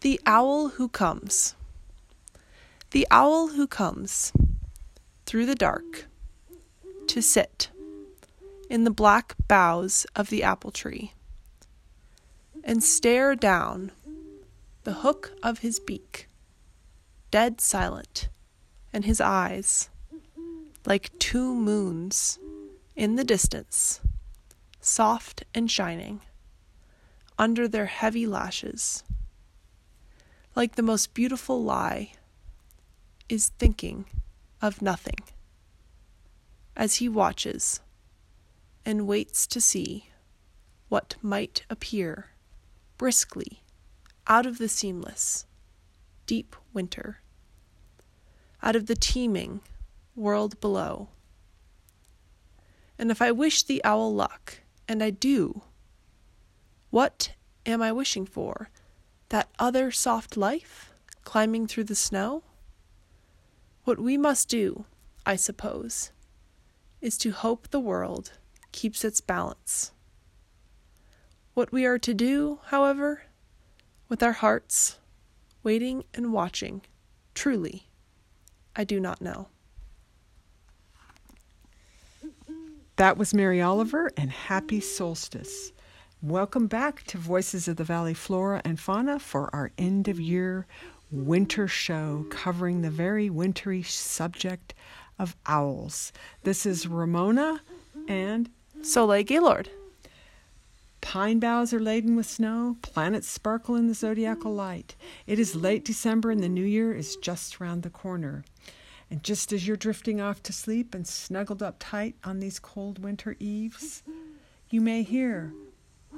The Owl Who Comes. The owl who comes through the dark to sit in the black boughs of the apple tree and stare down the hook of his beak, dead silent, and his eyes like two moons in the distance, soft and shining under their heavy lashes like the most beautiful lie, is thinking of nothing as he watches and waits to see what might appear briskly out of the seamless, deep winter, out of the teeming world below. And if I wish the owl luck, and I do, what am I wishing for? That other soft life climbing through the snow? What we must do, I suppose, is to hope the world keeps its balance. What we are to do, however, with our hearts, waiting and watching, truly, I do not know. That was Mary Oliver and Happy Solstice. Welcome back to Voices of the Valley Flora and Fauna for our end of year winter show covering the very wintry subject of owls. This is Ramona and Soleil Gaylord. Pine boughs are laden with snow, planets sparkle in the zodiacal light. It is late December and the new year is just round the corner. And just as you're drifting off to sleep and snuggled up tight on these cold winter eves, you may hear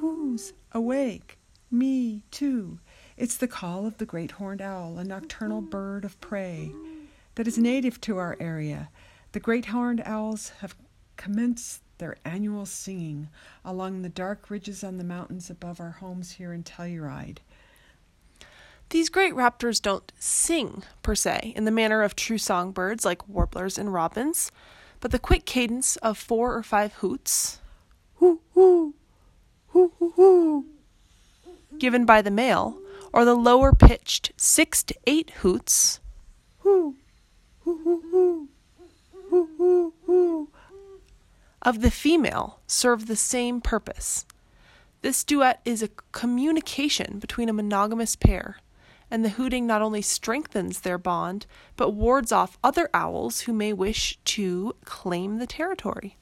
Who's awake? Me, too. It's the call of the great horned owl, a nocturnal bird of prey that is native to our area. The great horned owls have commenced their annual singing along the dark ridges on the mountains above our homes here in Telluride. These great raptors don't sing, per se, in the manner of true songbirds like warblers and robins, but the quick cadence of four or five hoots, hoo hoo, given by the male, or the lower pitched six to eight hoots of the female serve the same purpose. This duet is a communication between a monogamous pair, and the hooting not only strengthens their bond, but wards off other owls who may wish to claim the territory.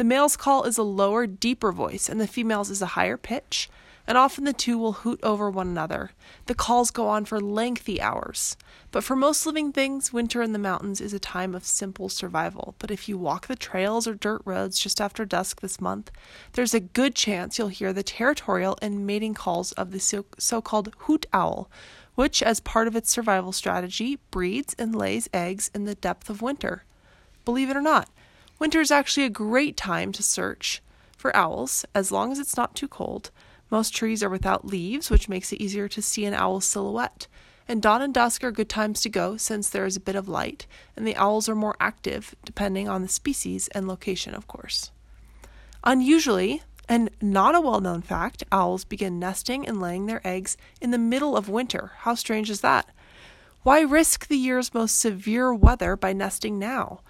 The male's call is a lower, deeper voice, and the female's is a higher pitch, and often the two will hoot over one another. The calls go on for lengthy hours. But for most living things, winter in the mountains is a time of simple survival. But if you walk the trails or dirt roads just after dusk this month, there's a good chance you'll hear the territorial and mating calls of the so called hoot owl, which, as part of its survival strategy, breeds and lays eggs in the depth of winter. Believe it or not, Winter is actually a great time to search for owls, as long as it's not too cold. Most trees are without leaves, which makes it easier to see an owl's silhouette. And dawn and dusk are good times to go since there is a bit of light, and the owls are more active, depending on the species and location, of course. Unusually, and not a well known fact, owls begin nesting and laying their eggs in the middle of winter. How strange is that? Why risk the year's most severe weather by nesting now?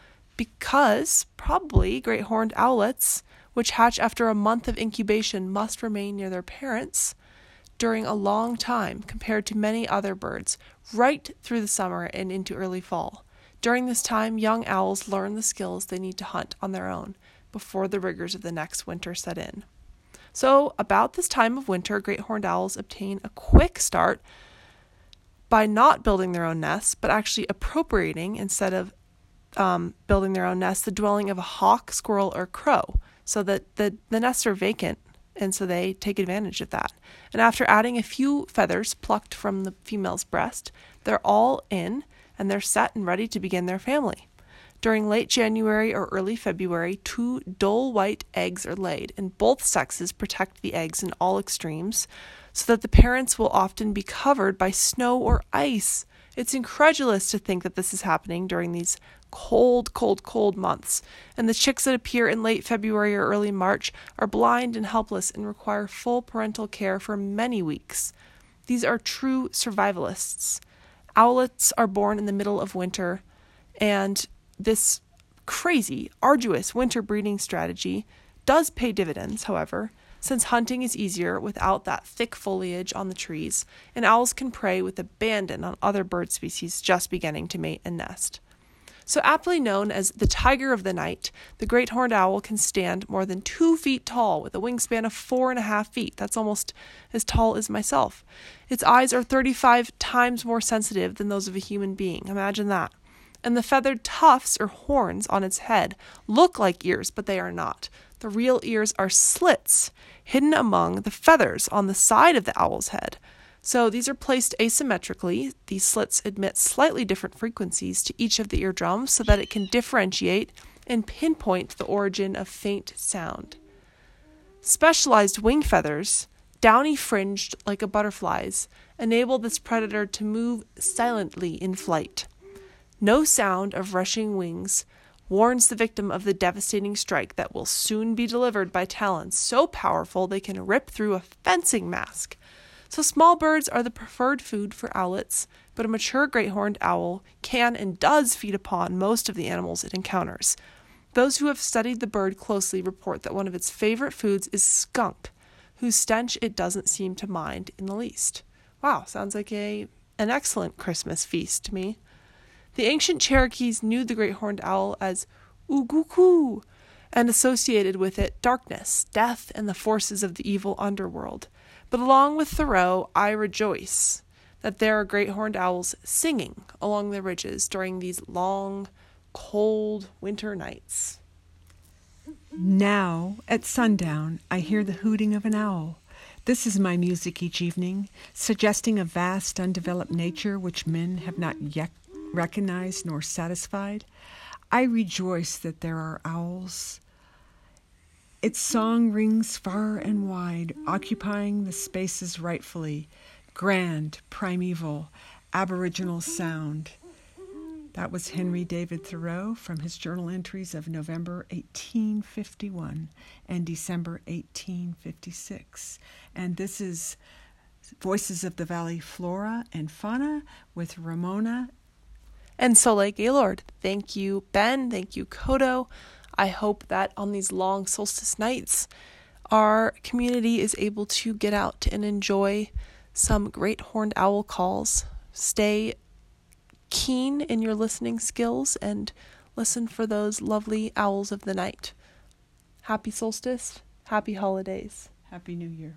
Because probably great horned owlets, which hatch after a month of incubation, must remain near their parents during a long time compared to many other birds, right through the summer and into early fall. During this time, young owls learn the skills they need to hunt on their own before the rigors of the next winter set in. So, about this time of winter, great horned owls obtain a quick start by not building their own nests, but actually appropriating instead of um, building their own nest the dwelling of a hawk, squirrel, or crow, so that the, the nests are vacant, and so they take advantage of that. And after adding a few feathers plucked from the female's breast, they're all in and they're set and ready to begin their family. During late January or early February, two dull white eggs are laid, and both sexes protect the eggs in all extremes so that the parents will often be covered by snow or ice. It's incredulous to think that this is happening during these cold, cold, cold months, and the chicks that appear in late February or early March are blind and helpless and require full parental care for many weeks. These are true survivalists. Owlets are born in the middle of winter, and this crazy, arduous winter breeding strategy does pay dividends, however, since hunting is easier without that thick foliage on the trees, and owls can prey with abandon on other bird species just beginning to mate and nest. So, aptly known as the tiger of the night, the great horned owl can stand more than two feet tall with a wingspan of four and a half feet. That's almost as tall as myself. Its eyes are 35 times more sensitive than those of a human being. Imagine that. And the feathered tufts or horns on its head look like ears, but they are not. The real ears are slits hidden among the feathers on the side of the owl's head. So these are placed asymmetrically. These slits emit slightly different frequencies to each of the eardrums so that it can differentiate and pinpoint the origin of faint sound. Specialized wing feathers, downy fringed like a butterfly's, enable this predator to move silently in flight. No sound of rushing wings warns the victim of the devastating strike that will soon be delivered by talons so powerful they can rip through a fencing mask so small birds are the preferred food for owlets, but a mature great horned owl can and does feed upon most of the animals it encounters. Those who have studied the bird closely report that one of its favorite foods is skunk, whose stench it doesn't seem to mind in the least. Wow, sounds like a an excellent Christmas feast to me. The ancient Cherokees knew the great horned owl as Uguku and associated with it darkness, death, and the forces of the evil underworld. But along with Thoreau, I rejoice that there are great horned owls singing along the ridges during these long, cold winter nights. Now, at sundown, I hear the hooting of an owl. This is my music each evening, suggesting a vast, undeveloped nature which men have not yet recognized nor satisfied. I rejoice that there are owls its song rings far and wide, occupying the spaces rightfully. Grand, primeval, aboriginal sound. That was Henry David Thoreau from his journal entries of November 1851 and December 1856. And this is Voices of the Valley Flora and Fauna with Ramona and Soleil Gaylord. Thank you, Ben. Thank you, KOTO. I hope that on these long solstice nights, our community is able to get out and enjoy some great horned owl calls. Stay keen in your listening skills and listen for those lovely owls of the night. Happy solstice, happy holidays. Happy New Year.